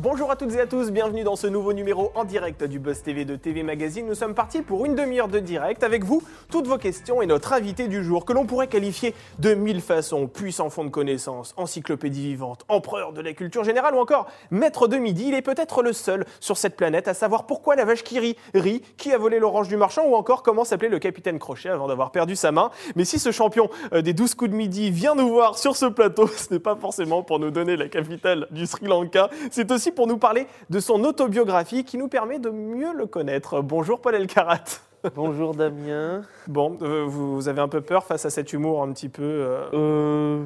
Bonjour à toutes et à tous, bienvenue dans ce nouveau numéro en direct du Buzz TV de TV Magazine. Nous sommes partis pour une demi-heure de direct avec vous, toutes vos questions et notre invité du jour que l'on pourrait qualifier de mille façons, puissant fond de connaissances, encyclopédie vivante, empereur de la culture générale ou encore maître de midi. Il est peut-être le seul sur cette planète à savoir pourquoi la vache qui rit rit, qui a volé l'orange du marchand ou encore comment s'appelait le capitaine Crochet avant d'avoir perdu sa main. Mais si ce champion euh, des 12 coups de midi vient nous voir sur ce plateau, ce n'est pas forcément pour nous donner la capitale du Sri Lanka, c'est aussi pour nous parler de son autobiographie qui nous permet de mieux le connaître. Bonjour Paul Elkarat. Bonjour Damien. Bon, euh, vous, vous avez un peu peur face à cet humour un petit peu. euh, Euh,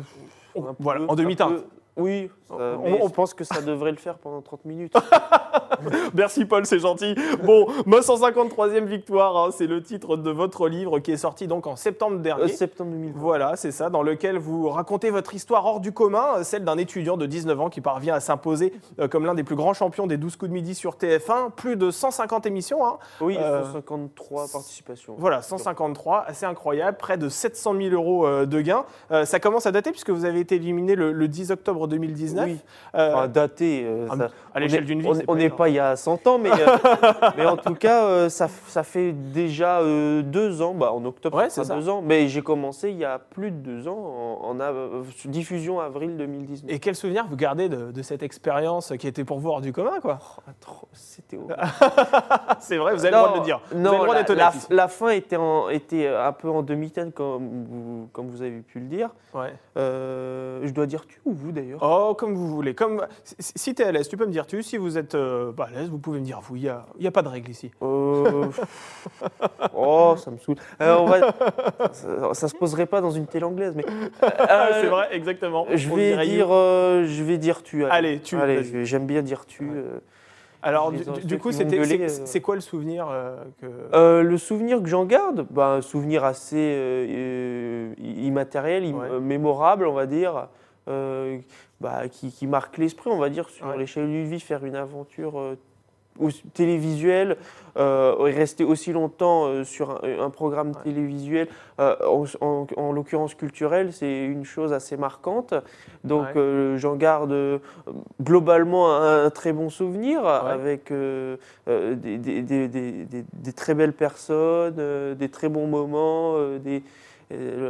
un voilà, peu- en demi-teinte. peu- Oui, On- mais on- pense que ça devrait le faire pendant 30 minutes. Merci Paul, c'est gentil. Bon, ma 153e victoire, hein, c'est le titre de votre livre qui est sorti donc en septembre Euh, dernier. septembre 2020. Voilà, c'est ça, dans lequel vous racontez votre histoire hors du commun, euh, celle d'un étudiant de 19 ans qui parvient à s'imposer euh, comme l'un des plus grands champions des 12 coups de midi sur TF1, plus de 150 émissions. hein. Oui, Euh, 153 participations. Voilà, 153, assez incroyable, près de 700 000 euros euh, de gains. Euh, ça commence à dater puisque vous avez été éliminé le, le 10 octobre 2019. Oui. Euh, Enfin, daté. euh, à- ça- à on l'échelle d'une vie, on- n'est pas il y a 100 ans, mais, euh, mais en tout cas, ça, ça fait déjà deux ans. Bah, en octobre, Ouais, ça deux ans. Mais j'ai commencé il y a plus de deux ans, en, en diffusion avril 2019. Et quel souvenir vous gardez de, de cette expérience qui était pour vous hors du commun, quoi? Trop- C'était horrible. C'est vrai, vous avez le droit de le dire. vous avez Non, le droit la, d'être la- honnête ici. la fin était, en- était un peu en demi-teinte, comme vous, comme vous avez pu le dire. Ouais. Euh, je dois dire tu ou vous d'ailleurs? Oh, comme vous voulez. Comme, si tu es à l'aise, tu peux me dire tu. Si vous êtes euh, pas à l'aise, vous pouvez me dire vous. Il n'y a, y a pas de règle ici. Euh, Oh, ça me saoule. Euh, on va- ça, ça se poserait pas dans une télé anglaise, mais. C'est vrai, exactement. Je vais dire, je vais dire tu. Allez, tu, Allez, j'aime bien dire tu. Ouais. Alors, du, coup, c'était, c'est, quoi le souvenir euh, que... Euh, le souvenir que j'en garde, bah, un souvenir assez euh, immatériel, Ouais. mémorable, on va dire, euh, bah, qui, qui marque l'esprit, on va dire, sur Ouais. l'échelle d'une vie, faire une aventure euh, télévisuelle, euh, rester aussi longtemps euh, sur un, un programme Ouais. télévisuel, en, en- en l'occurrence culturel, c'est une chose assez marquante. Donc Ouais. j'en garde globalement un, un très bon souvenir avec des, des- très belles personnes, des très bons moments, des,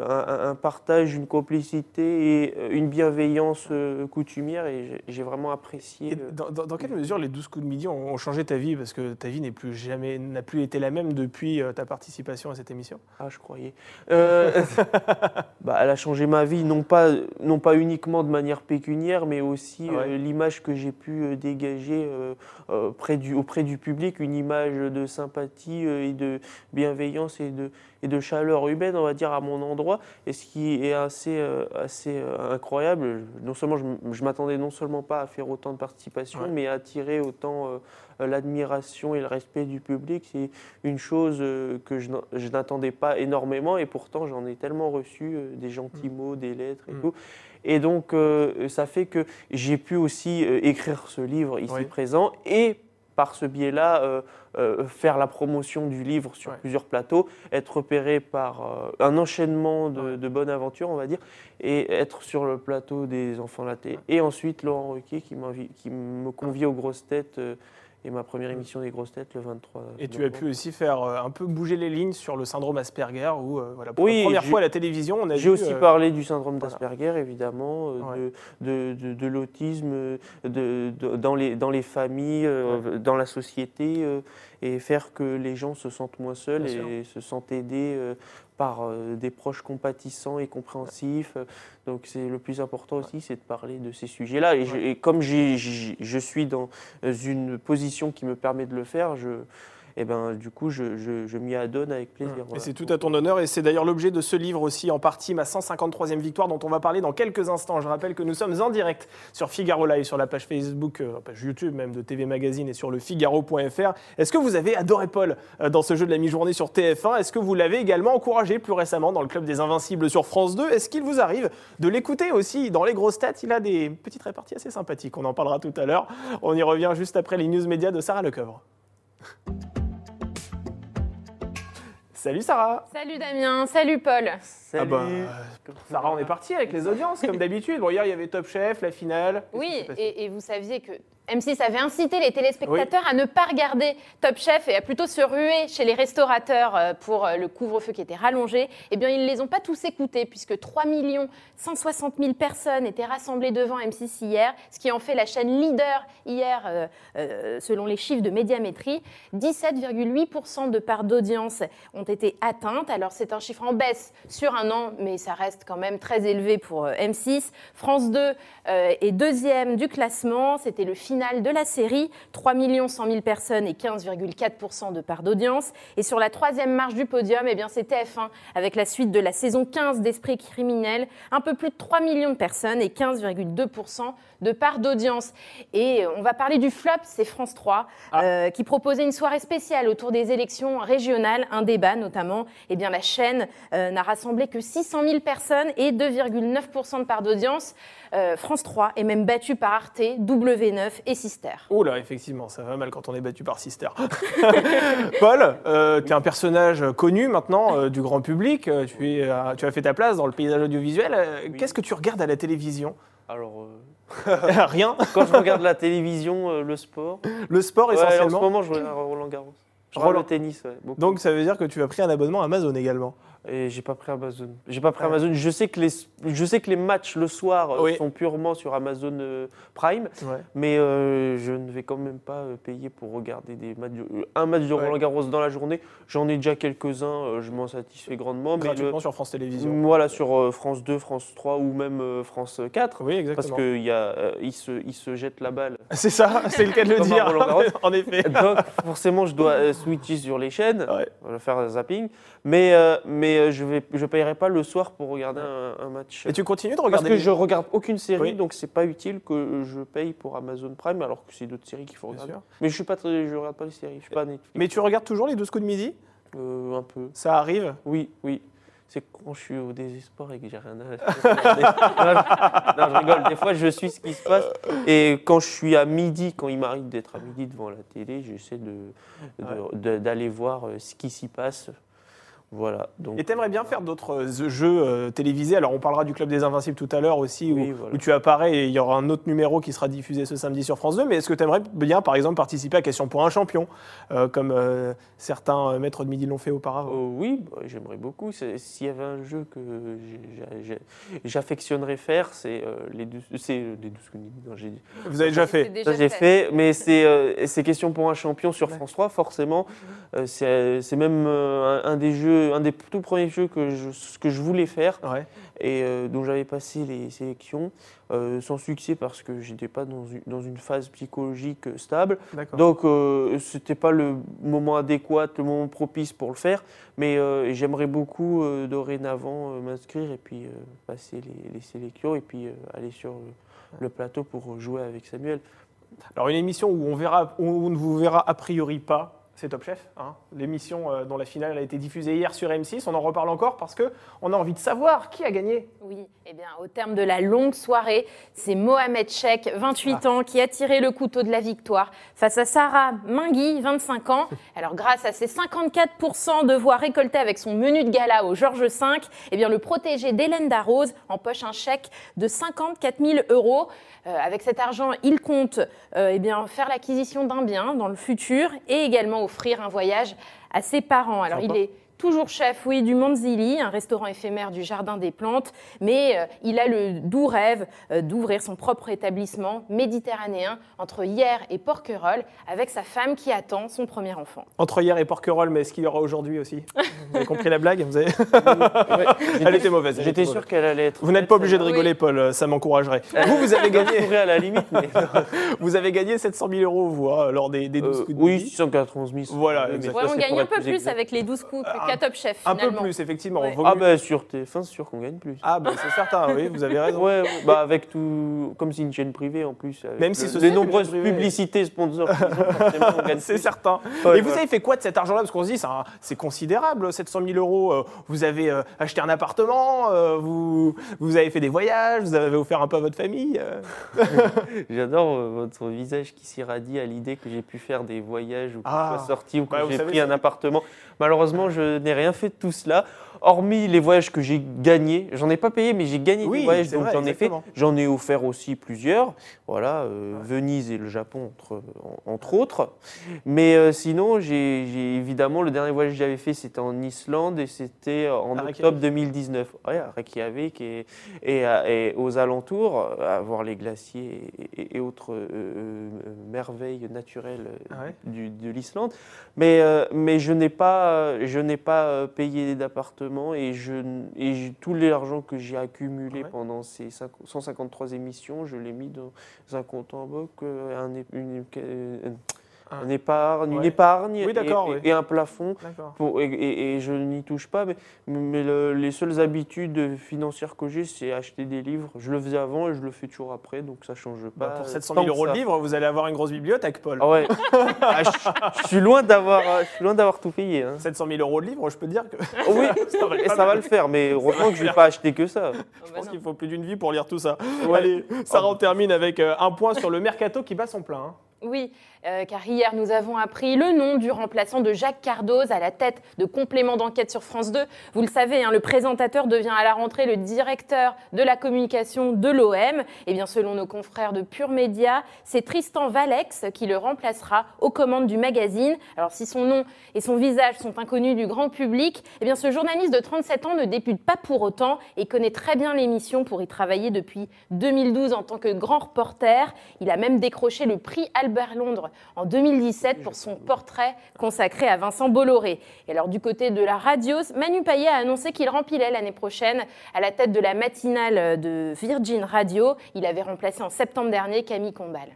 un, un partage, une complicité et euh, une bienveillance euh, coutumière et j'ai- vraiment apprécié. Euh, dans, dans- dans quelle mesure les 12 coups de midi ont, ont changé ta vie? Parce que ta vie n'est plus jamais, n'a plus été la même depuis euh, ta participation à cette émission. Ah, je croyais. Euh, bah, elle a changé ma vie, non pas, non pas uniquement de manière pécuniaire, mais aussi Ouais. euh, l'image que j'ai pu euh, dégager euh, euh, près du, auprès du public, une image de sympathie euh, et de bienveillance et de, et de chaleur humaine, on va dire, à mon endroit. Et ce qui est assez, euh, assez euh, incroyable, non seulement je, je m'attendais non seulement pas à faire autant de participation, Ouais. mais à attirer autant euh, l'admiration et le respect du public. C'est une chose que je je n'attendais pas énormément et pourtant j'en ai tellement reçu des gentils mots, des lettres et Mm. tout. Et donc ça fait que j'ai pu aussi écrire ce livre ici Oui. présent et par ce biais-là euh, euh, faire la promotion du livre sur Ouais. plusieurs plateaux, être repéré par euh, un enchaînement de, bonnes aventures, on va dire, et être sur le plateau des Enfants Latés. Et ensuite Laurent Ruquier qui, qui me convie aux grosses têtes et ma première émission des grosses têtes le 23 Et tu as pu aussi faire euh, un peu bouger les lignes sur le syndrome Asperger, où euh, voilà, pour Oui, la première fois à la télévision, on a J'ai aussi euh, parlé du syndrome voilà. d'Asperger, évidemment, Ouais. de, de, de- de l'autisme dans, les, dans les familles, dans la société, et faire que les gens se sentent moins seuls Bien sûr. et se sentent aidés euh, par euh, des proches compatissants et compréhensifs. Donc c'est le plus important aussi, c'est de parler de ces sujets-là. Et, comme j'ai- je suis dans une position qui me permet de le faire, je, eh ben, du coup, je, je- je m'y adonne avec plaisir. Et voilà. c'est tout à ton honneur, et c'est d'ailleurs l'objet de ce livre aussi, en partie ma 153e victoire, dont on va parler dans quelques instants. Je rappelle que nous sommes en direct sur Figaro Live, sur la page Facebook, euh, page YouTube même de TV Magazine et sur le Figaro.fr. Est-ce que vous avez adoré Paul euh, dans ce jeu de la mi-journée sur TF1 Est-ce que vous l'avez également encouragé plus récemment dans le Club des Invincibles sur France 2 Est-ce qu'il vous arrive de l'écouter aussi dans les grosses têtes? Il a des petites réparties assez sympathiques, on en parlera tout à l'heure. On y revient juste après les news médias de Sarah Lecoeuvre. Salut Sarah Salut Damien, salut Paul. Salut. Ah bah, euh, Sarah, on est parti avec les audiences, comme d'habitude. Bon, hier, il y avait Top Chef, la finale. Oui, et vous saviez que M6 avait incité les téléspectateurs à ne pas regarder Top Chef et à plutôt se ruer chez les restaurateurs euh, pour euh, le couvre-feu qui était rallongé. Eh bien, ils ne les ont pas tous écoutés puisque 3 160 000 personnes étaient rassemblées devant M6 hier, ce qui en fait la chaîne leader hier euh, selon les chiffres de médiamétrie. 17,8% de parts d'audience ont été atteintes. Alors, c'est un chiffre en baisse sur un an, mais ça reste quand même très élevé pour M6. France 2 est deuxième du classement. C'était le de la série, 3 100 000 personnes et 15,4% de part d'audience. Et sur la troisième marche du podium, eh bien, c'est TF1 avec la suite de la saison 15 d'Esprit criminel, un peu plus de 3 millions de personnes et 15,2% de part d'audience. Et on va parler du flop, c'est France 3, ah. euh, qui proposait une soirée spéciale autour des élections régionales, un débat notamment. Eh bien, la chaîne euh, n'a rassemblé que 600 000 personnes et 2,9% de part d'audience. Euh, France 3 est même battue par Arte, W9 et Sister. Oh là, effectivement, ça va mal quand on est battu par Sister. Paul, tu es un personnage connu maintenant du grand public. Tu, es, tu, as fait ta place dans le paysage audiovisuel. Qu'est-ce que tu regardes à la télévision? Alors, Rien. Quand je regarde la télévision, euh, le sport. Le sport essentiellement. en ce moment, je regarde Roland Garros. Je regarde le tennis. Donc ça veut dire que tu as pris un abonnement Amazon également. Et j'ai pas pris Amazon. J'ai pas pris Amazon. Je sais que les, je sais que les matchs le soir euh, sont purement sur Amazon euh, Prime, mais euh, je ne vais quand même pas payer pour regarder des matchs. un match de Roland Garros dans la journée. J'en ai déjà quelques-uns. je m'en satisfais grandement. Gratuitement sur France Télévisions. Voilà, sur France 2, France 3 ou même France 4. Oui, exactement. Parce qu'il il se, il se jette la balle. C'est ça, c'est le cas de le dire. en effet. Donc forcément, je dois switcher sur les chaînes, faire un zapping. Mais, mais euh, je ne je payerai pas le soir pour regarder un, match. Et tu continues de regarder Parce que je regarde aucune série, donc c'est pas utile que je paye pour Amazon Prime, alors que c'est d'autres séries qu'il faut regarder. Mais je suis pas je regarde pas les séries, je suis pas Mais tu regardes toujours les 12 coups de midi? Euh, Un peu. Ça arrive? Oui, oui c'est quand je suis au désespoir et que j'ai rien à non, je rigole. Des fois, je suis ce qui se passe. Et quand je suis à midi, quand il m'arrive d'être à midi devant la télé, j'essaie d'aller de, voir euh, ce qui s'y passe. Voilà. Donc, et t'aimerais bien faire d'autres euh, jeux euh, télévisés? Alors on parlera du Club des Invincibles tout à l'heure aussi, où, tu apparais et il y aura un autre numéro qui sera diffusé ce samedi sur France 2. Mais est-ce que tu aimerais bien, par exemple, participer à Question pour un champion, euh, comme certains maîtres de midi l'ont fait auparavant? Oui, bah, j'aimerais beaucoup. S'il y avait un jeu que j'affectionnerais faire, c'est les deux, les 12 Vous avez déjà fait Ça j'ai fait, mais c'est Question pour un champion sur France 3, forcément. c'est même un des jeux un des tout premiers jeux que je, que je voulais faire et euh, dont j'avais passé les sélections euh, sans succès parce que j'étais pas dans une, dans une, phase psychologique stable. Donc euh, c'était pas le moment adéquat, le moment propice pour le faire. Mais j'aimerais beaucoup dorénavant m'inscrire et puis passer les, les, sélections et puis aller sur le, plateau pour jouer avec Samuel. Alors une émission où on, verra, où on ne vous verra a priori pas c'est Top Chef, hein. l'émission euh, dont la finale a été diffusée hier sur M6. On en reparle encore parce qu'on a envie de savoir qui a gagné. Oui, eh bien, au terme de la longue soirée, c'est Mohamed Chek, 28 ah. ans, qui a tiré le couteau de la victoire face à Sarah Mingui, 25 ans. Alors, grâce à ses 54% de voix récoltées avec son menu de gala au Georges V, eh bien, le protégé d'Hélène Darroze empoche un chèque de 54 000 euros. Euh, avec cet argent, il compte euh, eh bien, faire l'acquisition d'un bien dans le futur et également offrir un voyage à ses parents. Alors, il est toujours chef, oui, du Manzili, un restaurant éphémère du Jardin des Plantes, mais euh, il a le doux rêve euh, d'ouvrir son propre établissement méditerranéen entre hier et Porquerolles, avec sa femme qui attend son premier enfant. Entre hier et Porquerolles, mais est-ce qu'il y aura aujourd'hui aussi? Vous avez compris la blague? Vous avez... Elle était mauvaise. J'étais sûr qu'elle allait être. Vous n'êtes pas obligé de rigoler, Paul, ça m'encouragerait. vous, vous avez gagné. à la limite. vous avez gagné 700 000 euros, vous, hein, lors des, 12 euh, coups de Oui, 691 000. Voilà. on gagne un peu plus avec les 12 coups. Top Chef. Un peu plus, effectivement. Ah, ben sur TF1, c'est sûr qu'on gagne plus. Ah, ben c'est certain, oui, vous avez raison. Ouais, bah avec tout. Comme c'est une chaîne privée en plus. Même si ce les nombreuses publicités sponsors, c'est certain. Et vous avez fait quoi de cet argent-là? Parce qu'on se dit, c'est considérable, 700 000 euros. Euh, vous avez euh, acheté un appartement, euh, vous, vous avez fait des voyages, vous avez offert un peu à votre famille. J'adore votre visage qui s'irradie à l'idée que j'ai pu faire des voyages ou que je sois ah. sorti ou que bah, j'ai pris un appartement. Malheureusement, je n'ai rien fait de tout cela. Hormis les voyages que j'ai gagnés, j'en ai pas payé, mais j'ai gagné Oui, des voyages, donc j'en ai fait. J'en ai offert aussi plusieurs, voilà, euh, Venise et le Japon entre, en- entre autres. Mais euh, sinon, j'ai évidemment le dernier voyage que j'avais fait, c'était en Islande et c'était en À Reykjavik. octobre 2019. Ouais, à Reykjavik et, et, aux alentours, à voir les glaciers et, autres euh, merveilles naturelles Ah ouais du- de l'Islande. Mais, mais je n'ai pas, je pas payé d'appartement et, je, et tout l'argent que j'ai accumulé Ouais. pendant ces cinq- 153 émissions, je l'ai mis dans un compte en banque, euh, un, une, un épargne, une Ouais. épargne Oui, et- d'accord, et, oui. et un plafond. Pour, et, et- et je n'y touche pas, mais, mais le- les seules habitudes financières que j'ai, c'est acheter des livres. Je le faisais avant et je le fais toujours après, donc ça change pas. Bah, pour 700 tant 000 que euros de livres, vous allez avoir une grosse bibliothèque, Paul. Ah ouais. Ah, je, je suis loin d'avoir, je suis loin d'avoir tout payé. hein. 700 000 euros de livres, je peux dire que Oh oui, Ça va et ça va le faire, mais heureusement que je vais pas acheter que ça. je pense qu'il faut plus d'une vie pour lire tout ça. Ouais. Allez, Sarah, on termine avec euh, un point sur le mercato qui bat son plein. hein. Oui, euh, car hier, nous avons appris le nom du remplaçant de Jacques Cardoz à la tête de complément d'enquête sur France 2. Vous le savez, hein, le présentateur devient à la rentrée le directeur de la communication de l'OM. Et bien, selon nos confrères de Pure Média, c'est Tristan Valex qui le remplacera aux commandes du magazine. Alors, si son nom et son visage sont inconnus du grand public, eh bien, ce journaliste de 37 ans ne débute pas pour autant et connaît très bien l'émission pour y travailler depuis 2012 en tant que grand reporter. Il a même décroché le prix Albert Londres en 2017 pour son portrait consacré à Vincent Bolloré. Et alors du côté de la radio, Manu Payet a annoncé qu'il remplissait l'année prochaine à la tête de la matinale de Virgin Radio. Il avait remplacé en septembre dernier Camille Combal.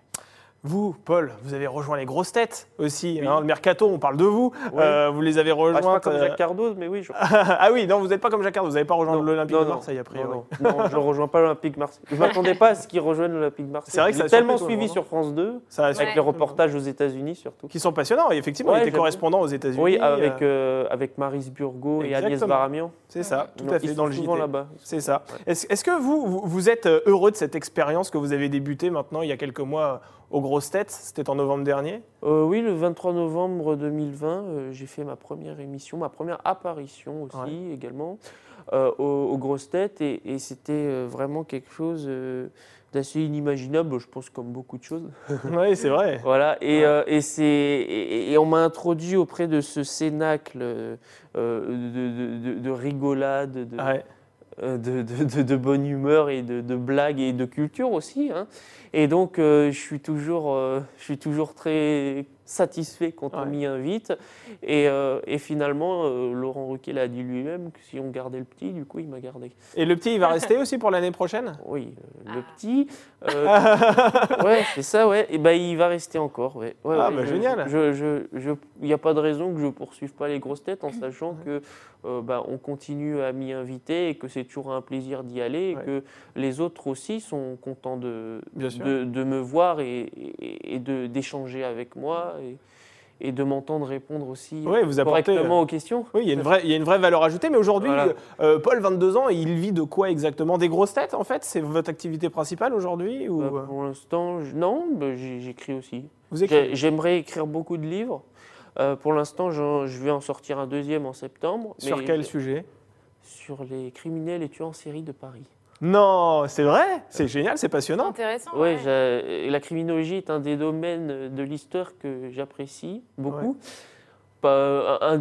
Vous, Paul, vous avez rejoint les grosses têtes aussi. hein, le mercato, on parle de vous. Euh, vous les avez Ah, je suis pas comme euh, Jacques Cardoz, mais oui. Je... ah oui, non, vous n'êtes pas comme Jacques Cardoz, vous n'avez pas rejoint l'Olympique de non, Marseille, a priori. Non, non, non, je ne rejoins pas l'Olympique de Marseille. Je ne m'attendais pas à ce qu'ils rejoignent l'Olympique de Marseille. C'est vrai que J'ai ça a tellement suivi sur France 2, Ça a Ouais. avec les reportages aux États-Unis surtout. Qui sont passionnants, et effectivement, Ouais, il était correspondant aux États-Unis. Oui, euh, avec, euh, avec Maris Burgot et Agnès. Baramian. C'est ça, tout à fait, ils dans sont le souvent JT. là-bas. C'est ça. Est-ce que vous, êtes heureux de cette expérience que vous avez débutée maintenant, il y a quelques mois, aux grosses têtes C'était en novembre dernier. Euh, oui, le 23 novembre 2020, euh, j'ai fait ma première émission, ma première apparition aussi Ouais. également euh, aux, aux grosses têtes et, et c'était vraiment quelque chose d'assez inimaginable, je pense comme beaucoup de choses. oui, c'est vrai. Voilà, et, Ouais. et, c'est, et, et on m'a introduit auprès de ce cénacle de, de- de- de rigolade, de, Ouais. Euh, de, de- bonne humeur et de, de blagues et de culture aussi. hein. Et donc, euh, je, suis toujours, euh, je suis toujours très satisfait quand on Ouais. m'y invite. Et, euh, et finalement, euh, Laurent Ruquier l'a dit lui-même que si on gardait le petit, du coup, il m'a gardé. Et le petit, il va rester aussi pour l'année prochaine? Oui, euh, le Ah. petit. euh, ouais, c'est ça, ouais. Et ben, il va rester encore, ouais. Ouais, Ah, ouais, bah, je- génial. Je, je, je- il n'y a pas de raison que je poursuive pas les grosses têtes en sachant que euh, bah, on continue à m'y inviter et que c'est toujours un plaisir d'y aller et Ouais. que les autres aussi sont contents de, de, de me voir et, et, et de, d'échanger avec moi et, et de m'entendre répondre aussi Oui, vous apportez, correctement aux questions. Oui, il y, a une vraie, il y a une vraie valeur ajoutée, mais aujourd'hui, Voilà. euh, Paul, 22 ans, il vit de quoi exactement? Des grosses têtes, en fait? C'est votre activité principale aujourd'hui ou... Bah, pour l'instant, non, bah, j'écris aussi. Vous J'aimerais écrire beaucoup de livres. Euh, pour l'instant, je vais en sortir un deuxième en septembre. Sur mais quel je- sujet? Sur les criminels et tueurs en série de Paris. Non, c'est vrai C'est génial, c'est passionnant. Intéressant. Ouais, ouais. j'ai- la criminologie est un des domaines de l'histoire que j'apprécie beaucoup. Pas un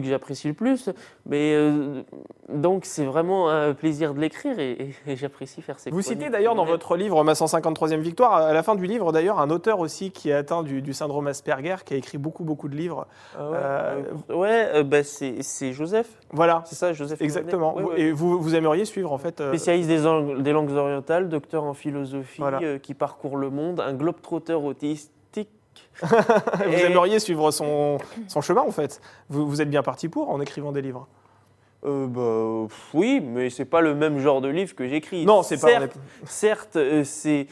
que j'apprécie le plus, mais euh, donc c'est vraiment un plaisir de l'écrire et, et- et j'apprécie faire ces Vous citez d'ailleurs dans votre livre Ma 153e victoire, à la fin du livre d'ailleurs, un auteur aussi qui est atteint du, du syndrome Asperger, qui a écrit beaucoup beaucoup de livres. Ah ouais, Euh, ouais, euh, bah, c'est Joseph, Voilà, c'est ça, Joseph. exactement. Ouais, ouais. Et vous, vous aimeriez suivre en fait... euh, Spécialiste des, ang- des langues orientales, docteur en philosophie, Voilà. qui parcourt le monde, un globe-trotteur vous Et- aimeriez suivre son, son chemin en fait. Vous, vous êtes bien parti pour en écrivant des livres Euh, bah, pff, oui, mais c'est pas le même genre de livre que j'écris. Non, c'est pas... Certes, certes, euh, c'est,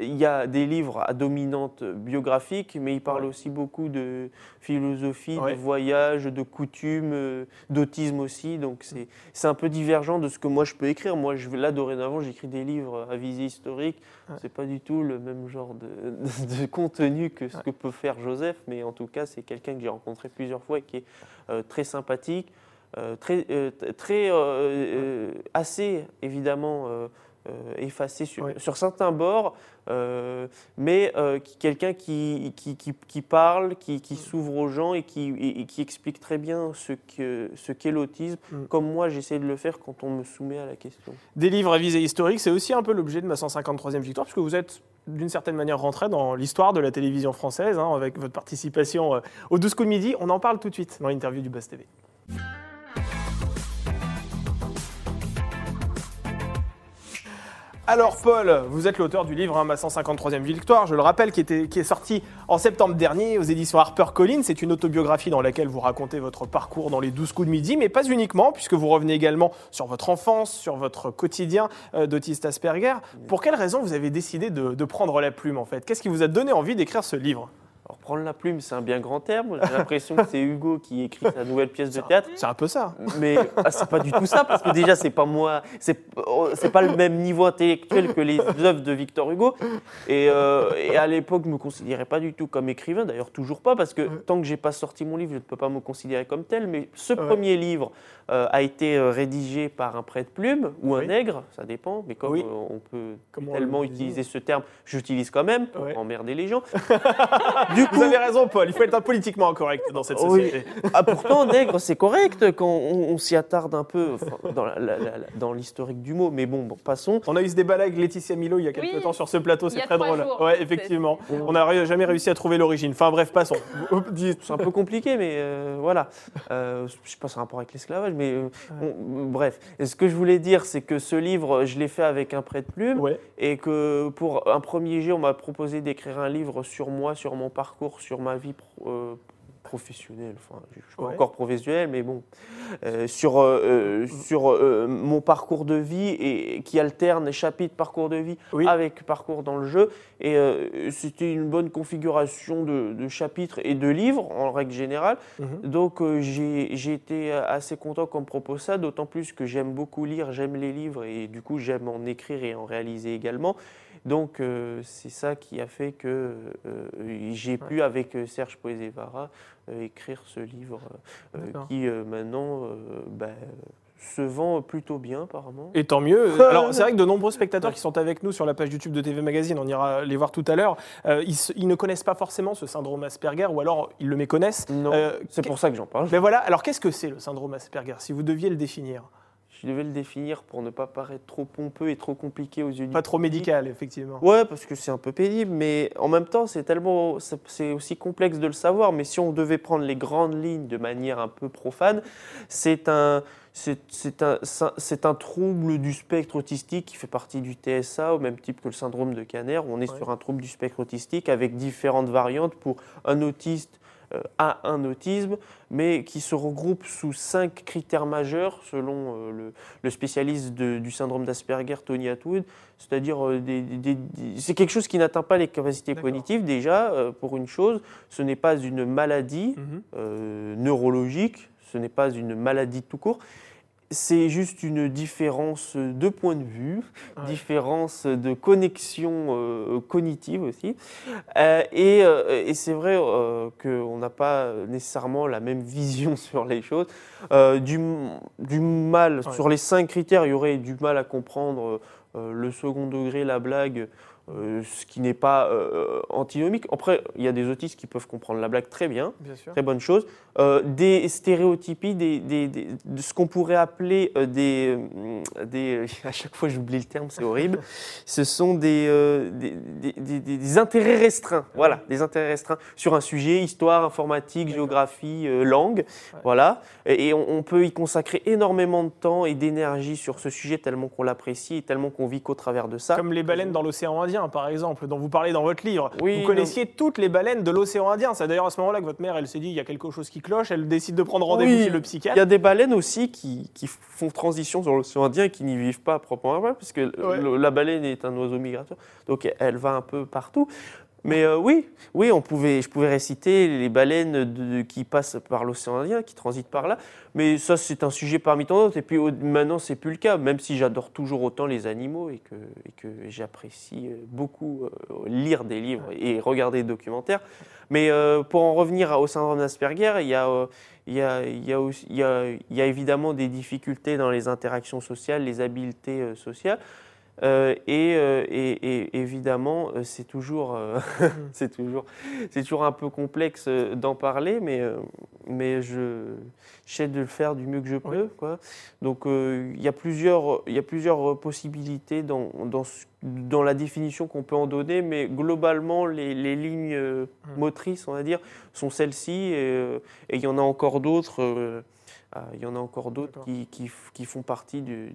il y a des livres à dominante biographique, mais il parle Ouais. aussi beaucoup de philosophie, Ouais. de voyage, de coutumes, euh, d'autisme aussi. Donc c'est, c'est un peu divergent de ce que moi je peux écrire. Moi, je, là dorénavant, j'écris des livres à visée historique. Ouais. C'est pas du tout le même genre de, de contenu que ce que peut faire Joseph, mais en tout cas, c'est quelqu'un que j'ai rencontré plusieurs fois et qui est très sympathique. Très, très assez évidemment effacé sur, sur, certains bords, mais quelqu'un qui, qui, qui, parle, qui, mm. s'ouvre aux gens et qui, qui explique très bien ce qu'est ce l'autisme, mm. comme moi j'essaie de le faire quand on me soumet à la question. Des livres à visée historique, c'est aussi un peu l'objet de ma 153e victoire, puisque vous êtes d'une certaine manière rentré dans l'histoire de la télévision française, hein, avec votre participation euh, au 12 coups de midi. On en parle tout de suite dans l'interview du Buzz TV. Alors Paul, vous êtes l'auteur du livre hein, Ma 153e victoire, je le rappelle, qui, est sorti en septembre dernier aux éditions HarperCollins. C'est une autobiographie dans laquelle vous racontez votre parcours dans les 12 coups de midi, mais pas uniquement, puisque vous revenez également sur votre enfance, sur votre quotidien euh, d'autiste Asperger. Pour quelle raison vous avez décidé de, prendre la plume en fait? Qu'est-ce qui vous a donné envie d'écrire ce livre? Prendre la plume, c'est un bien grand terme. J'ai l'impression que c'est Hugo qui écrit sa nouvelle pièce de théâtre. C'est un peu ça. Mais ah, c'est pas du tout ça, parce que déjà, c'est pas moi, c'est pas le même niveau intellectuel que les œuvres de Victor Hugo. Et, euh, et à l'époque, je me considérais pas du tout comme écrivain, d'ailleurs, toujours pas, parce que tant que j'ai pas sorti mon livre, je ne peux pas me considérer comme tel. Mais ce premier livre euh, a été euh, rédigé par un prêtre-plume ou un nègre, ça dépend, mais comme on peut tellement utiliser ce terme, j'utilise quand même pour emmerder les gens. Vous avez raison, Paul. Il faut être politiquement incorrect dans cette société. Ah, pourtant, nègre, c'est correct quand on, s'y attarde un peu dans l'historique du mot. Mais bon, passons. On a eu ce débat avec Laetitia Milo il y a quelques temps sur ce plateau. C'est très drôle. ouais, effectivement. On n'a jamais réussi à trouver l'origine. Enfin bref, passons. c'est un peu compliqué, mais euh, voilà. Euh, je sais pas, c'est un rapport avec l'esclavage, mais euh, bref. ce que je voulais dire, c'est que ce livre, je l'ai fait avec un prêt de plume, et que pour un premier jet, on m'a proposé d'écrire un livre sur moi, sur mon parcours sur ma vie euh, professionnelle, enfin, je ne suis pas encore professionnel, mais bon, euh, sur, euh, sur mon parcours de vie et qui alterne chapitre parcours de vie avec parcours dans le jeu. Et c'était une bonne configuration de, chapitres et de livres en règle générale. Mhm. Donc j'ai été assez content qu'on me propose ça, d'autant plus que j'aime beaucoup lire, j'aime les livres et du coup j'aime en écrire et en réaliser également. Donc euh, c'est ça qui a fait que euh, j'ai pu, avec euh, Serge Poesevara, écrire ce livre qui maintenant bah, se vend plutôt bien apparemment. Et tant mieux. Alors c'est vrai que de nombreux spectateurs qui sont avec nous sur la page YouTube de TV Magazine, on ira les voir tout à l'heure, ils, ne connaissent pas forcément ce syndrome Asperger ou alors ils le méconnaissent. Non, c'est pour ça que j'en parle. Mais voilà, alors qu'est-ce que c'est le syndrome Asperger si vous deviez le définir? Je devais le définir pour ne pas paraître trop pompeux et trop compliqué aux yeux Pas trop médical, effectivement. Ouais, parce que c'est un peu pénible, mais en même temps, c'est tellement, c'est aussi complexe de le savoir. Mais si on devait prendre les grandes lignes de manière un peu profane, c'est un, c'est un, un, trouble du spectre autistique qui fait partie du TSA, au même type que le syndrome de Kanner. On est sur un trouble du spectre autistique avec différentes variantes pour un autiste a un autisme, mais qui se regroupe sous cinq critères majeurs selon euh, le, spécialiste du syndrome d'Asperger, Tony Atwood. C'est-à-dire, euh, c'est quelque chose qui n'atteint pas les capacités cognitives déjà, pour une chose. Ce n'est pas une maladie mhm. neurologique, ce n'est pas une maladie tout court c'est juste une différence de point de vue, différence de connexion euh, cognitive aussi. Euh, euh, et, c'est vrai qu'on n'a pas nécessairement la même vision sur les choses. Du, du, mal, sur les cinq critères, il y aurait du mal à comprendre le second degré, la blague, euh, ce qui n'est pas euh, antinomique. Après, il y a des autistes qui peuvent comprendre la blague très bien, très bonne chose. Euh, des stéréotypies, des, de ce qu'on pourrait appeler des, des... À chaque fois, j'oublie le terme, c'est horrible. ce sont des, des, intérêts restreints. Voilà, des intérêts restreints sur un sujet, histoire, informatique, géographie, langue. Voilà. Et, on, on, peut y consacrer énormément de temps et d'énergie sur ce sujet tellement qu'on l'apprécie et tellement qu'on vit qu'au travers de ça. Comme les baleines dans l'océan Indien par exemple, dont vous parlez dans votre livre. vous connaissiez toutes les baleines de l'océan Indien. C'est d'ailleurs à ce moment-là que votre mère, elle s'est dit, il y a quelque chose qui cloche, elle décide de prendre rendez-vous chez le psychiatre. Il y a des baleines aussi qui, font transition sur l'océan Indien et qui n'y vivent pas proprement parler, puisque la baleine est un oiseau migrateur. Donc elle va un peu partout. Mais euh, oui, oui, on pouvait, je pouvais réciter les baleines qui passent par l'océan Indien, qui transitent par là. Mais ça, c'est un sujet parmi tant d'autres. Et puis maintenant, c'est plus le cas, même si j'adore toujours autant les animaux et que, et que j'apprécie euh, beaucoup euh, lire des livres et regarder des documentaires. Mais pour en revenir au syndrome d'Asperger, il y a il y a, il y a aussi, il y a, il y a évidemment des difficultés dans les interactions sociales, les habiletés sociales. Euh, et, euh, et- et évidemment, euh, c'est toujours, c'est toujours, c'est toujours un peu complexe d'en parler, mais, mais je j'essaie de le faire du mieux que je peux. Quoi. Donc, euh, il y a plusieurs, il y a plusieurs possibilités dans, dans, la définition qu'on peut en donner, mais globalement, les, les lignes Mm. motrices, on va dire, sont celles-ci, et, il y en a encore d'autres. euh, ah, il y en a encore d'autres D'accord. qui, qui font partie du,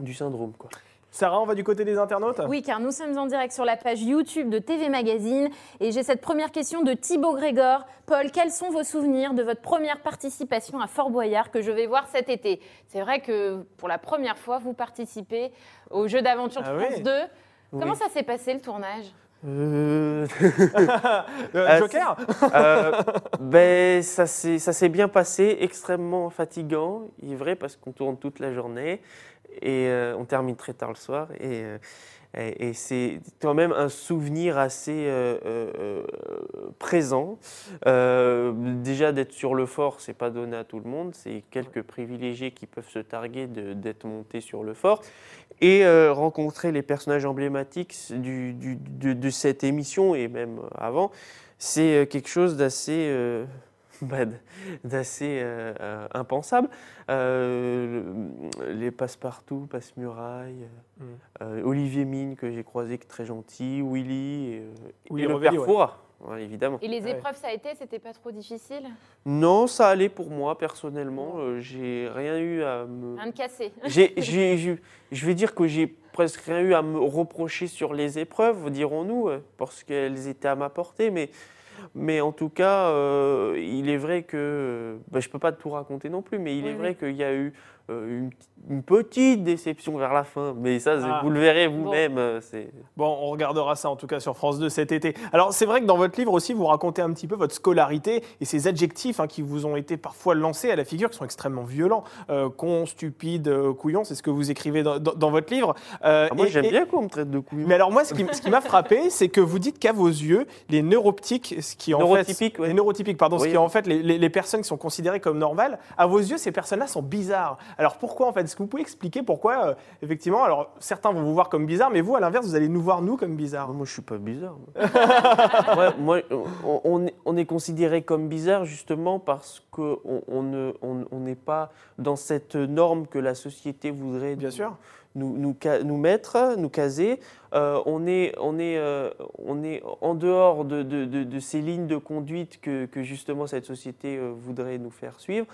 du syndrome. Quoi. Sarah, on va du côté des internautes? Oui, car nous sommes en direct sur la page YouTube de TV Magazine. Et j'ai cette première question de Thibaut Grégor. Paul, quels sont vos souvenirs de votre première participation à Fort Boyard que je vais voir cet été? C'est vrai que pour la première fois, vous participez au jeu d'aventure de Ah France oui. 2. Comment Oui. ça s'est passé le tournage? Euh, Euh, Joker? Euh, ben, ça s'est ça s'est bien passé, extrêmement fatigant, il est vrai, parce qu'on tourne toute la journée et euh, on termine très tard le soir. Et, euh, et, et c'est quand même un souvenir assez euh, présent. Déjà, d'être sur le fort, c'est pas donné à tout le monde. C'est quelques privilégiés qui peuvent se targuer d'être montés sur le fort. Et rencontrer les personnages emblématiques du, du- de, de cette émission et même avant, c'est quelque chose d'assez bah, d'assez euh, euh, impensable. Euh, le- les passe-partout, passe-muraille, Mm. euh, Olivier Mine que j'ai croisé, qui est très gentil, Willy, et, et le Revelli, père ouais. Ouais, évidemment. Et les Ouais. épreuves, ça a été C'était pas trop difficile? Non, ça allait pour moi personnellement. Euh, j'ai rien eu à me. Rien de cassé. J'ai- j'ai- j'ai- je vais dire que j'ai presque rien eu à me reprocher sur les épreuves, dirons-nous, parce qu'elles étaient à ma portée. Mais, mais en tout cas, euh, il est vrai que. bah, je ne peux pas tout raconter non plus, mais il Oui, est oui. vrai qu'il y a eu une, une petite déception vers la fin. Mais ça, Ah. vous le verrez vous-même. euh, c'est- Bon, on regardera ça en tout cas sur France 2 cet été. Alors c'est vrai que dans votre livre aussi, vous racontez un petit peu votre scolarité et ces adjectifs hein, qui vous ont été parfois lancés à la figure, qui sont extrêmement violents. Euh, con, stupide, euh, couillon, c'est ce que vous écrivez dans, dans- dans votre livre. Euh, Ah, moi, j'aime bien qu'on me traite de couillon. Mais alors moi, ce qui, ce qui m'a frappé, c'est que vous dites qu'à vos yeux, les neuroptiques, ce qui en Neurotypiques, fait, ouais. les neurotypiques, pardon, ce qui en fait les, les- les personnes qui sont considérées comme normales, à vos yeux, ces personnes-là sont bizarres. Alors pourquoi en fait Est-ce que vous pouvez expliquer pourquoi euh, effectivement Alors certains vont vous voir comme bizarres, mais vous, à l'inverse, vous allez nous voir nous comme bizarres? Ah, moi, je suis pas bizarre. moi, Moi, on, on est, on est considéré comme bizarre justement parce qu'on on ne- on- on n'est pas dans cette norme que la société voudrait Bien nous- sûr. nous, nous, nous mettre, nous caser. Euh, on, est, on, est, euh, on est en dehors de, de- de- de ces lignes de conduite que, que justement cette société voudrait nous faire suivre.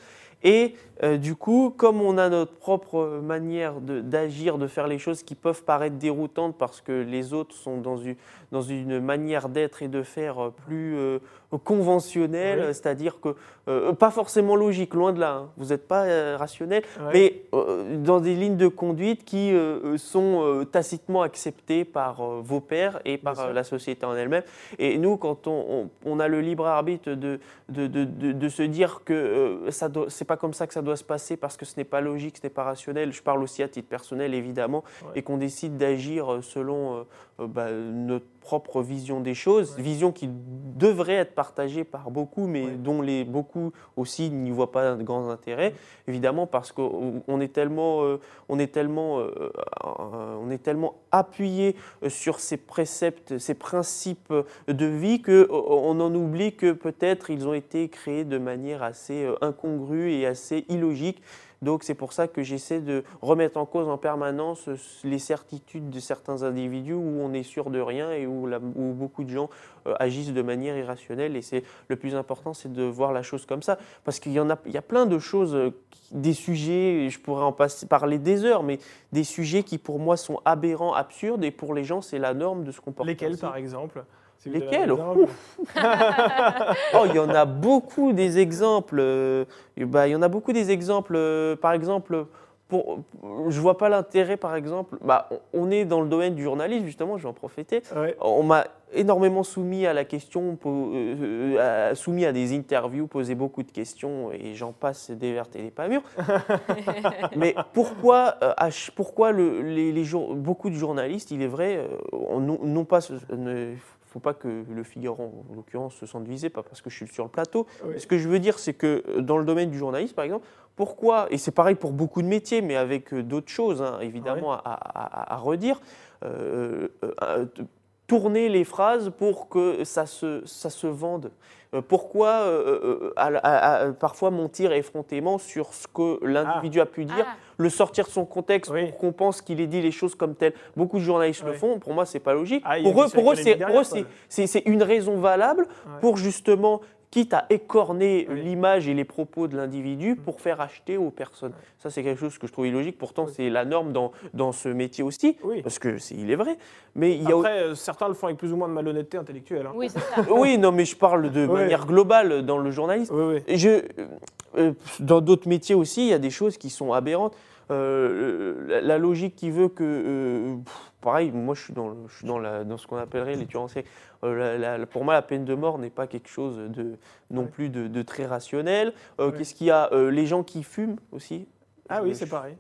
Et euh, du coup, comme on a notre propre manière d'agir, de, faire les choses qui peuvent paraître déroutantes parce que les autres sont dans une, dans une manière d'être et de faire euh, plus euh, conventionnelle, Oui. c'est-à-dire que euh, pas forcément logique, loin de là. hein. Vous n'êtes pas rationnel, mais dans des lignes de conduite qui sont tacitement acceptées par vos pairs et par la société en elle-même. Et nous, quand on, on- on a le libre arbitre de, de, de, de- de se dire que ça c'est pas comme ça que ça doit se passer parce que ce n'est pas logique, ce n'est pas rationnel, je parle aussi à titre personnel évidemment, Ouais. et qu'on décide d'agir selon bah, notre propre vision des choses, Ouais. vision qui devrait être partagée par beaucoup, mais Ouais. dont les beaucoup aussi n'y voient pas de grands intérêts, évidemment parce qu'on on est tellement, euh, on est tellement, euh, euh, on est tellement appuyé euh, sur ces préceptes, ces principes de vie que euh, on en oublie que peut-être ils ont été créés de manière assez euh, incongrue et assez illogique. Donc c'est pour ça que j'essaie de remettre en cause en permanence les certitudes de certains individus où on est sûr de rien et où, beaucoup de gens euh, agissent de manière irrationnelle. Et c'est le plus important, c'est de voir la chose comme ça, parce qu'il y a, y a plein de choses, euh, des sujets, et je pourrais en passer, parler des heures, mais des sujets qui pour moi sont aberrants, absurdes, et pour les gens c'est la norme de se comporter. Lesquels par exemple? Si Lesquels. Oh, il y en a beaucoup des exemples. euh, bah, il y en a beaucoup des exemples. euh, par exemple, pour, je vois pas l'intérêt, par exemple. Bah, on est dans le domaine du journalisme, justement, je vais en profiter. Ouais. On m'a énormément soumis à la question, euh, soumis à des interviews, posé beaucoup de questions, et j'en passe des vertes et des pas mûres. Mais pourquoi, pourquoi le- les, beaucoup de journalistes, il est vrai, euh, ont non, non pas, ne- faut pas que le Figaro, en l'occurrence, se sente visé, pas parce que je suis sur le plateau. Ce que je veux dire, c'est que euh, dans le domaine du journalisme, par exemple, pourquoi, et c'est pareil pour beaucoup de métiers, mais avec euh, d'autres choses, hein, évidemment, à, redire, euh, tourner les phrases pour que ça se, ça se vende. Euh, pourquoi euh, euh, parfois mentir effrontément sur ce que l'individu a pu dire, ah. le sortir de son contexte pour qu'on pense qu'il ait dit les choses comme telles. Beaucoup de journalistes le font. Pour moi, c'est pas logique. Ah, pour eux, pour eux, c'est une raison valable pour justement quitte à écorner l'image et les propos de l'individu pour faire acheter aux personnes. Ça, c'est quelque chose que je trouve illogique. Pourtant, c'est la norme dans, dans ce métier aussi, parce que c'est il est vrai. Mais il y a... Après, euh, certains le font avec plus ou moins de malhonnêteté intellectuelle. Hein. Oui, c'est ça. oui, non, mais je parle de manière globale dans le journalisme. Je, euh, dans d'autres métiers aussi, il y a des choses qui sont aberrantes. Euh, la logique qui veut que pareil, moi je suis dans, je suis dans, la, dans ce qu'on appellerait les tueurs en série. Euh, pour moi, la peine de mort n'est pas quelque chose de, non plus de, très rationnel. Euh, qu'est-ce qu'il y a euh, Les gens qui fument aussi? Ah oui, c'est pareil.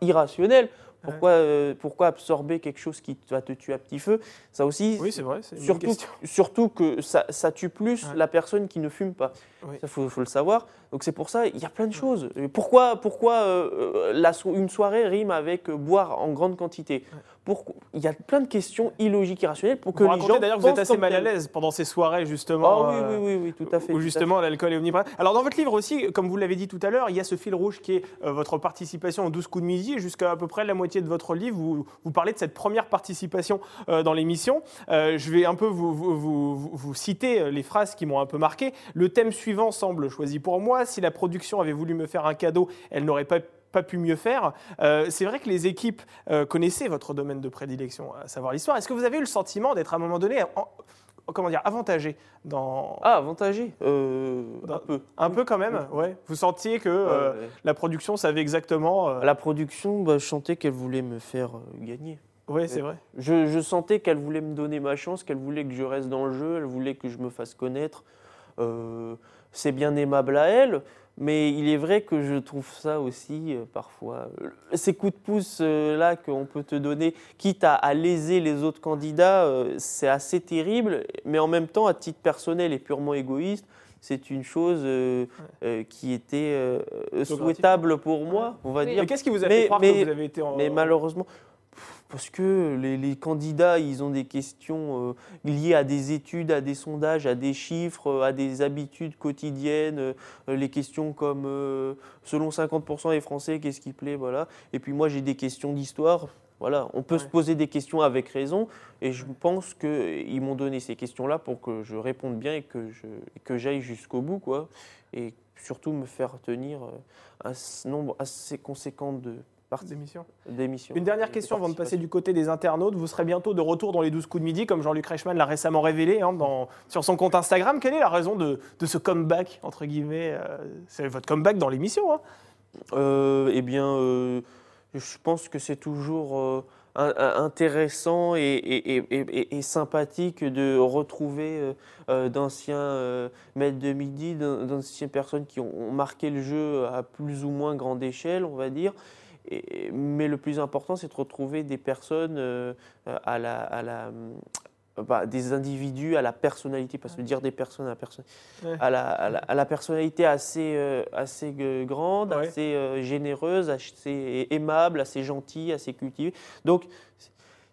irrationnel. Pourquoi, pourquoi absorber quelque chose qui va te tuer à petit feu? Ça aussi. Oui, c'est vrai. Surtout, surtout que ça, ça tue plus la personne qui ne fume pas. Ça, il faut, faut, le savoir. Donc c'est pour ça, il y a plein de choses. Pourquoi, pourquoi la, une soirée rime avec boire en grande quantité? Il y a plein de questions illogiques, irrationnelles pour que vous les gens. D'ailleurs, vous êtes assez mal à l'aise pendant ces soirées justement. Ah oui, oui, oui, oui, tout à fait. Où justement l'alcool est omniprésent. Alors dans votre livre aussi, comme vous l'avez dit tout à l'heure, il y a ce fil rouge qui est euh, votre participation aux 12 coups de midi. Jusqu'à à peu près la moitié de votre livre, vous, vous parlez de cette première participation euh, dans l'émission. Euh, je vais un peu vous, vous, vous citer les phrases qui m'ont un peu marqué. Le thème suivant semble choisi pour moi. Si la production avait voulu me faire un cadeau, elle n'aurait pas pas pu mieux faire. Euh, c'est vrai que les équipes euh, connaissaient votre domaine de prédilection, à savoir l'histoire. Est-ce que vous avez eu le sentiment d'être à un moment donné comment dire, avantagé dans... Ah, avantagé euh, Un peu. Un peu quand même, ouais. Vous sentiez que la production savait exactement... La production, bah, je sentais qu'elle voulait me faire gagner. Oui, c'est vrai. Je, je sentais qu'elle voulait me donner ma chance, qu'elle voulait que je reste dans le jeu, elle voulait que je me fasse connaître. C'est bien aimable à elle, mais il est vrai que je trouve ça aussi euh, parfois. Euh, ces coups de pouce euh, là qu'on peut te donner, quitte à, léser les autres candidats, c'est assez terrible. Mais en même temps, à titre personnel et purement égoïste, c'est une chose qui était souhaitable pour moi, on va dire. Mais qu'est-ce qui vous a fait croire que vous avez été en... Mais malheureusement, parce que les, candidats, ils ont des questions euh, liées à des études, à des sondages, à des chiffres, euh, à des habitudes quotidiennes, euh, les questions comme selon 50% des Français, qu'est-ce qui plaît, voilà. Et puis moi, j'ai des questions d'histoire. Voilà, on peut se poser des questions avec raison, et je pense qu'ils m'ont donné ces questions-là pour que je réponde bien et que je que j'aille jusqu'au bout, quoi. Et surtout me faire tenir un nombre assez conséquent de d'émissions. Une dernière question avant de passer du côté des internautes. Vous serez bientôt de retour dans les 12 coups de midi, comme Jean-Luc Reichmann l'a récemment révélé hein, dans, sur son compte Instagram. Quelle est la raison de, ce comeback, entre guillemets euh, C'est votre comeback dans l'émission hein euh, Eh bien, euh, je pense que c'est toujours intéressant et, sympathique de retrouver d'anciens maîtres de midi, d'anciennes personnes qui ont marqué le jeu à plus ou moins grande échelle, on va dire, mais le plus important, c'est de retrouver des personnes euh, à la, à la euh, bah, des individus à la personnalité, parce que dire des personnes à la, personne, à la, à la, personnalité assez, euh, assez grande, assez généreuse, assez aimable, assez gentille, assez cultivée. Donc,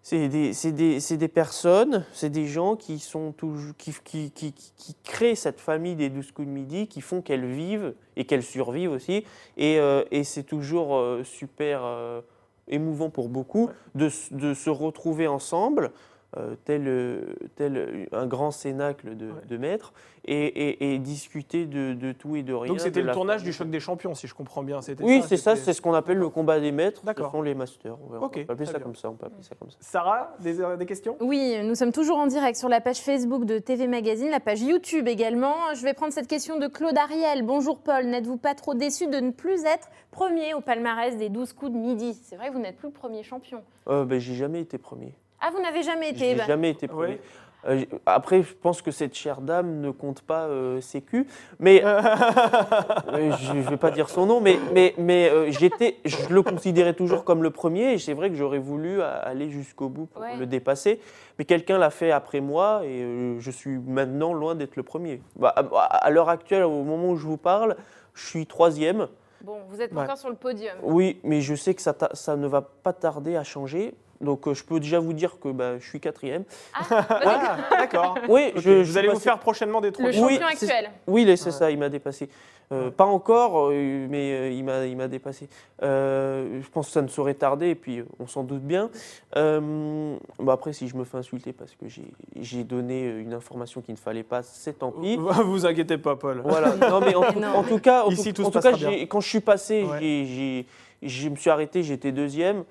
c'est des, des, des, personnes, c'est des gens qui, sont qui, qui, qui, créent cette famille des 12 coups de midi, qui font qu'elles vivent et qu'elles survivent aussi. Et, euh, et c'est toujours euh, super euh, émouvant pour beaucoup de, de, se retrouver ensemble, tel, tel un grand cénacle de, de maîtres, et, discuter de, tout et de rien. Donc c'était le tournage du choc des champions, si je comprends bien. Oui, c'est ça, c'est ce qu'on appelle le combat des maîtres. Ce sont les masters. On, peut appeler ça comme ça, on peut appeler ça comme ça. Sarah, des, euh, des, questions? Oui, nous sommes toujours en direct sur la page Facebook de TV Magazine, la page YouTube également. Je vais prendre cette question de Claude Ariel. Bonjour Paul, n'êtes-vous pas trop déçu de ne plus être premier au palmarès des 12 coups de midi? C'est vrai vous n'êtes plus le premier champion. Euh, ben, J'ai jamais été premier. Ah, vous n'avez jamais été bah. jamais été premier. Euh, après, je pense que cette chère dame ne compte pas euh, sécu, mais euh, je ne vais pas dire son nom, mais, mais, mais j'étais, je le considérais toujours comme le premier, et c'est vrai que j'aurais voulu aller jusqu'au bout pour le dépasser, mais quelqu'un l'a fait après moi, et je suis maintenant loin d'être le premier. Bah, à, l'heure actuelle, au moment où je vous parle, je suis troisième. Bon, vous êtes encore sur le podium. Oui, mais je sais que ça, ça ne va pas tarder à changer. Donc euh, je peux déjà vous dire que bah, je suis quatrième. Ah, bah, d'accord. Oui, vous allez vous faire prochainement des Le champion oui, actuel. Oui, c'est ça, il m'a dépassé. Euh, pas encore, euh, mais il m'a, il m'a dépassé. je pense que ça ne saurait tarder, et puis on s'en doute bien. Bah, après, si je me fais insulter parce que j'ai, donné une information qu'il ne fallait pas, c'est tant pis. Vous inquiétez pas, Paul. Voilà. Non, mais en, tout, cas, Ici, tout, en tout cas quand je suis passé, j'ai je me suis arrêté, j'étais deuxième.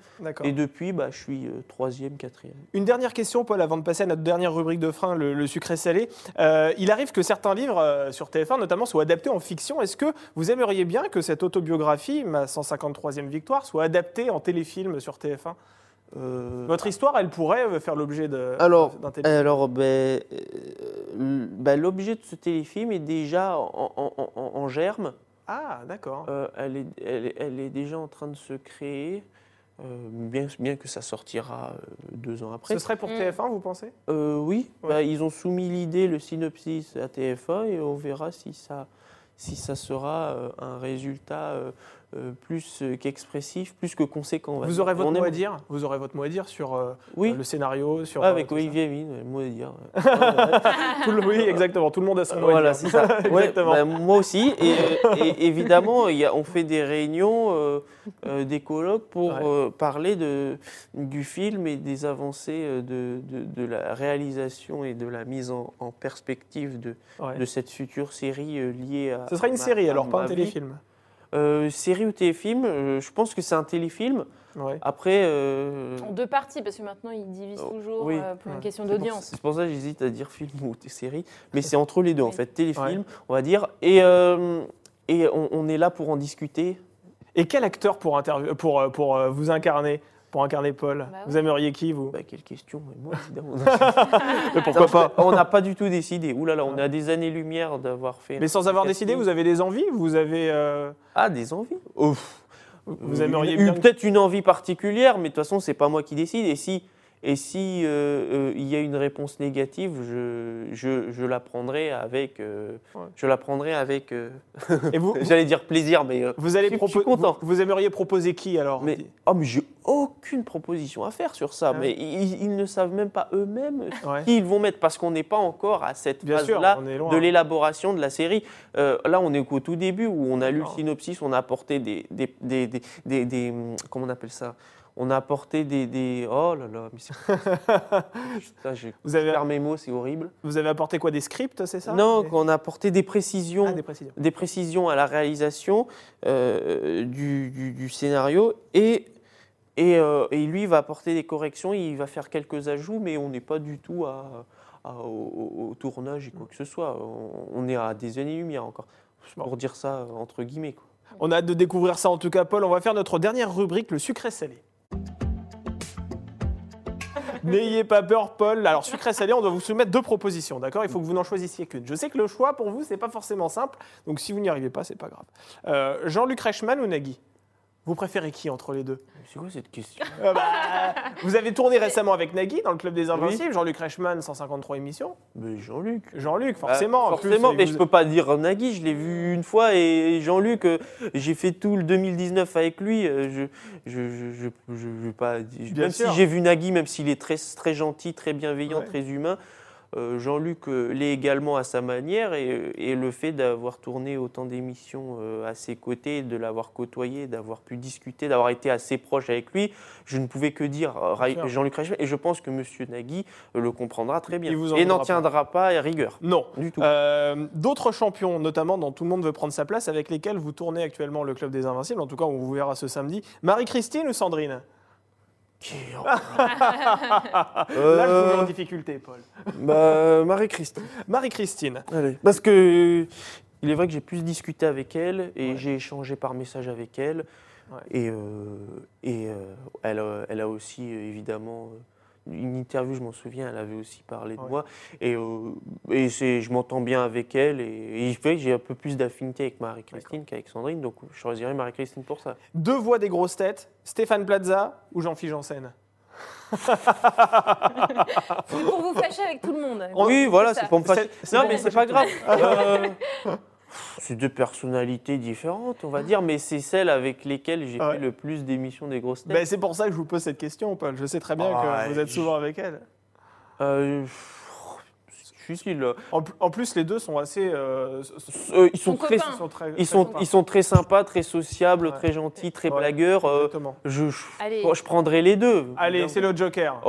Et depuis, bah, je suis euh, troisième, quatrième. Une dernière question, Paul, avant de passer à notre dernière rubrique de frein, le, sucré salé. Euh, il arrive que certains livres euh, sur TF1, notamment, soient adaptés en fiction. Est-ce que vous aimeriez bien que cette autobiographie, ma 153e victoire, soit adaptée en téléfilm sur TF1 Votre histoire, elle pourrait faire l'objet d'un téléfilm Alors, ben, ben, l'objet de ce téléfilm est déjà en germe. Ah, d'accord. Euh, elle, est, elle, est, déjà en train de se créer, euh, bien, bien que ça sortira euh, deux ans après. Ce serait pour mm. TF1, vous pensez? Oui, bah, ils ont soumis l'idée, le synopsis à TF1, et on verra si ça, si ça sera un résultat euh, plus euh, qu'expressif, plus que conséquent. Vous aurez votre mot à dire. Vous aurez votre mot à dire sur euh, le scénario, sur. Ah, avec Olivier, oui, mot à dire. oui, exactement. Tout le monde a son mot voilà, à dire. Ça. Bah, moi aussi. Et, évidemment, y a, on fait des réunions, des colloques pour parler de, du film et des avancées de, de, la réalisation et de la mise en, perspective de, de cette future série liée à. Ce sera une série, alors pas un téléfilm. Euh, série ou téléfilm, euh, je pense que c'est un téléfilm. Après. Euh, en deux parties, parce que maintenant ils divisent oh, toujours pour une question d'audience. C'est pour ça que j'hésite à dire film ou série, mais c'est entre les deux en fait, téléfilm, on va dire. Et, et on, est là pour en discuter. Et quel acteur pour, pour, pour vous incarner? Pour incarner Paul bah Vous aimeriez qui, vous? Bah, Quelle question Moi, évidemment. Mais pourquoi pas? On n'a pas du tout décidé. Ouh là là, on a des années-lumière d'avoir fait. Mais sans avoir décidé, vous avez des envies? Vous avez. Euh, ah, des envies? Vous aimeriez bien. Peut-être une envie particulière, mais de toute façon, c'est pas moi qui décide. Et si et si euh, euh, il y a une réponse négative, je, je, je la prendrai avec, euh, je la prendrai avec. Et vous, j'allais dire plaisir, mais vous allez proposer. Vous, vous, aimeriez proposer qui alors Mais oh, mais j'ai aucune proposition à faire sur ça. Ah mais ils, ne savent même pas eux-mêmes qui ils vont mettre parce qu'on n'est pas encore à cette phase-là de l'élaboration de la série. là, on est au tout début où on a lu le synopsis, on a apporté des, des, des, des, des comment on appelle ça? On a apporté des, Oh là là, mais j'ai vous avez mes mots, c'est horrible. Vous avez apporté quoi Des scripts, c'est ça Non, on a apporté des précisions, ah, des précisions. à la réalisation euh, du, scénario et euh, et, lui, il va apporter des corrections, il va faire quelques ajouts, mais on n'est pas du tout à, au, tournage et quoi que ce soit. On, est à des années-lumière encore, pour dire ça entre guillemets. On a hâte de découvrir ça en tout cas, Paul. On va faire notre dernière rubrique, le sucré salé. N'ayez pas peur, Paul. Alors, sucré salé, on doit vous soumettre deux propositions, d'accord? Il faut que vous n'en choisissiez qu'une. Je sais que le choix pour vous, c'est pas forcément simple, donc si vous n'y arrivez pas, c'est pas grave. Euh, Jean-Luc Reichmann ou Nagui? Vous préférez qui entre les deux? C'est quoi cette question? Euh, bah, Vous avez tourné récemment avec Nagui dans le Club des Invincibles, Jean-Luc Reichmann, 153 émissions. Mais Jean-Luc. Jean-Luc, bah, forcément. forcément, mais je je peux pas dire Nagui, je l'ai vu une fois et Jean-Luc, euh, j'ai fait tout le 2019 avec lui. Euh, je je, je, je, veux pas. même si j'ai vu Nagui, même s'il est très, très gentil, très bienveillant, très humain. Euh, Jean-Luc euh, l'est également à sa manière et, le fait d'avoir tourné autant d'émissions euh, à ses côtés, de l'avoir côtoyé, d'avoir pu discuter, d'avoir été assez proche avec lui, je ne pouvais que dire Jean-Luc Reichmann et je pense que M. Nagui le comprendra très bien et n'en tiendra pas à rigueur. Non. Du tout. D'autres champions, notamment dont tout le monde veut prendre sa place, avec lesquels vous tournez actuellement le Club des Invincibles, en tout cas on vous verra ce samedi, Marie-Christine ou Sandrine? Là, je vous en euh, difficulté, Paul. Bah, Marie-Christine. Marie-Christine. Parce que il est vrai que j'ai plus discuté avec elle et j'ai échangé par message avec elle. Et, euh, et euh, elle, elle, a aussi évidemment une interview, je m'en souviens, elle avait aussi parlé de moi. Et, euh, et je m'entends bien avec elle. Et, que j'ai un peu plus d'affinité avec Marie-Christine qu'avec Sandrine. Donc je choisirais Marie-Christine pour ça. Deux voix des grosses têtes, Stéphane Plaza ou Jean-Philippe Janssen c'est pour vous fâcher avec tout le monde. Oui, voilà, c'est pour me fâcher. Non, mais c'est pas grave. Euh, c'est deux personnalités différentes, on va dire, mais c'est celles avec lesquelles j'ai fait le plus d'émissions des grosses têtes. Ben, c'est pour ça que je vous pose cette question, Paul. Je sais très bien que vous êtes souvent avec elles. Euh, en, plus, les deux sont assez. Euh, euh, ils, sont très, ils, sont très, ils, sont, ils sont très sympas, très sociables, très gentils, très blagueurs. Euh, je, je, prendrai les deux. Allez, c'est le Joker.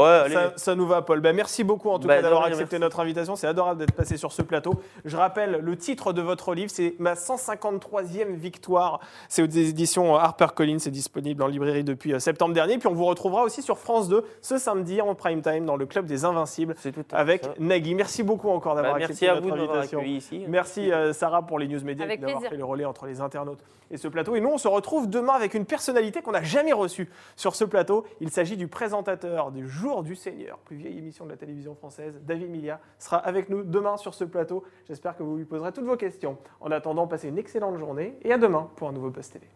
ça, nous va, Paul. Ben, merci beaucoup en tout bah, cas d'avoir accepté notre invitation. C'est adorable d'être passé sur ce plateau. Je rappelle le titre de votre livre, c'est ma 153e victoire. C'est aux éditions HarperCollins. C'est disponible en librairie depuis septembre dernier. Puis on vous retrouvera aussi sur France 2 ce samedi en prime time dans le club des Invincibles avec Nagui. Merci beaucoup encore d'avoir bah, accepté notre invitation. Ici. Merci euh, Sarah pour les news médias et d'avoir fait le relais entre les internautes et ce plateau. Et nous, on se retrouve demain avec une personnalité qu'on n'a jamais reçue sur ce plateau. Il s'agit du présentateur du Jour du Seigneur, plus vieille émission de la télévision française. David Milia sera avec nous demain sur ce plateau. J'espère que vous lui poserez toutes vos questions. En attendant, passez une excellente journée et à demain pour un nouveau Post TV.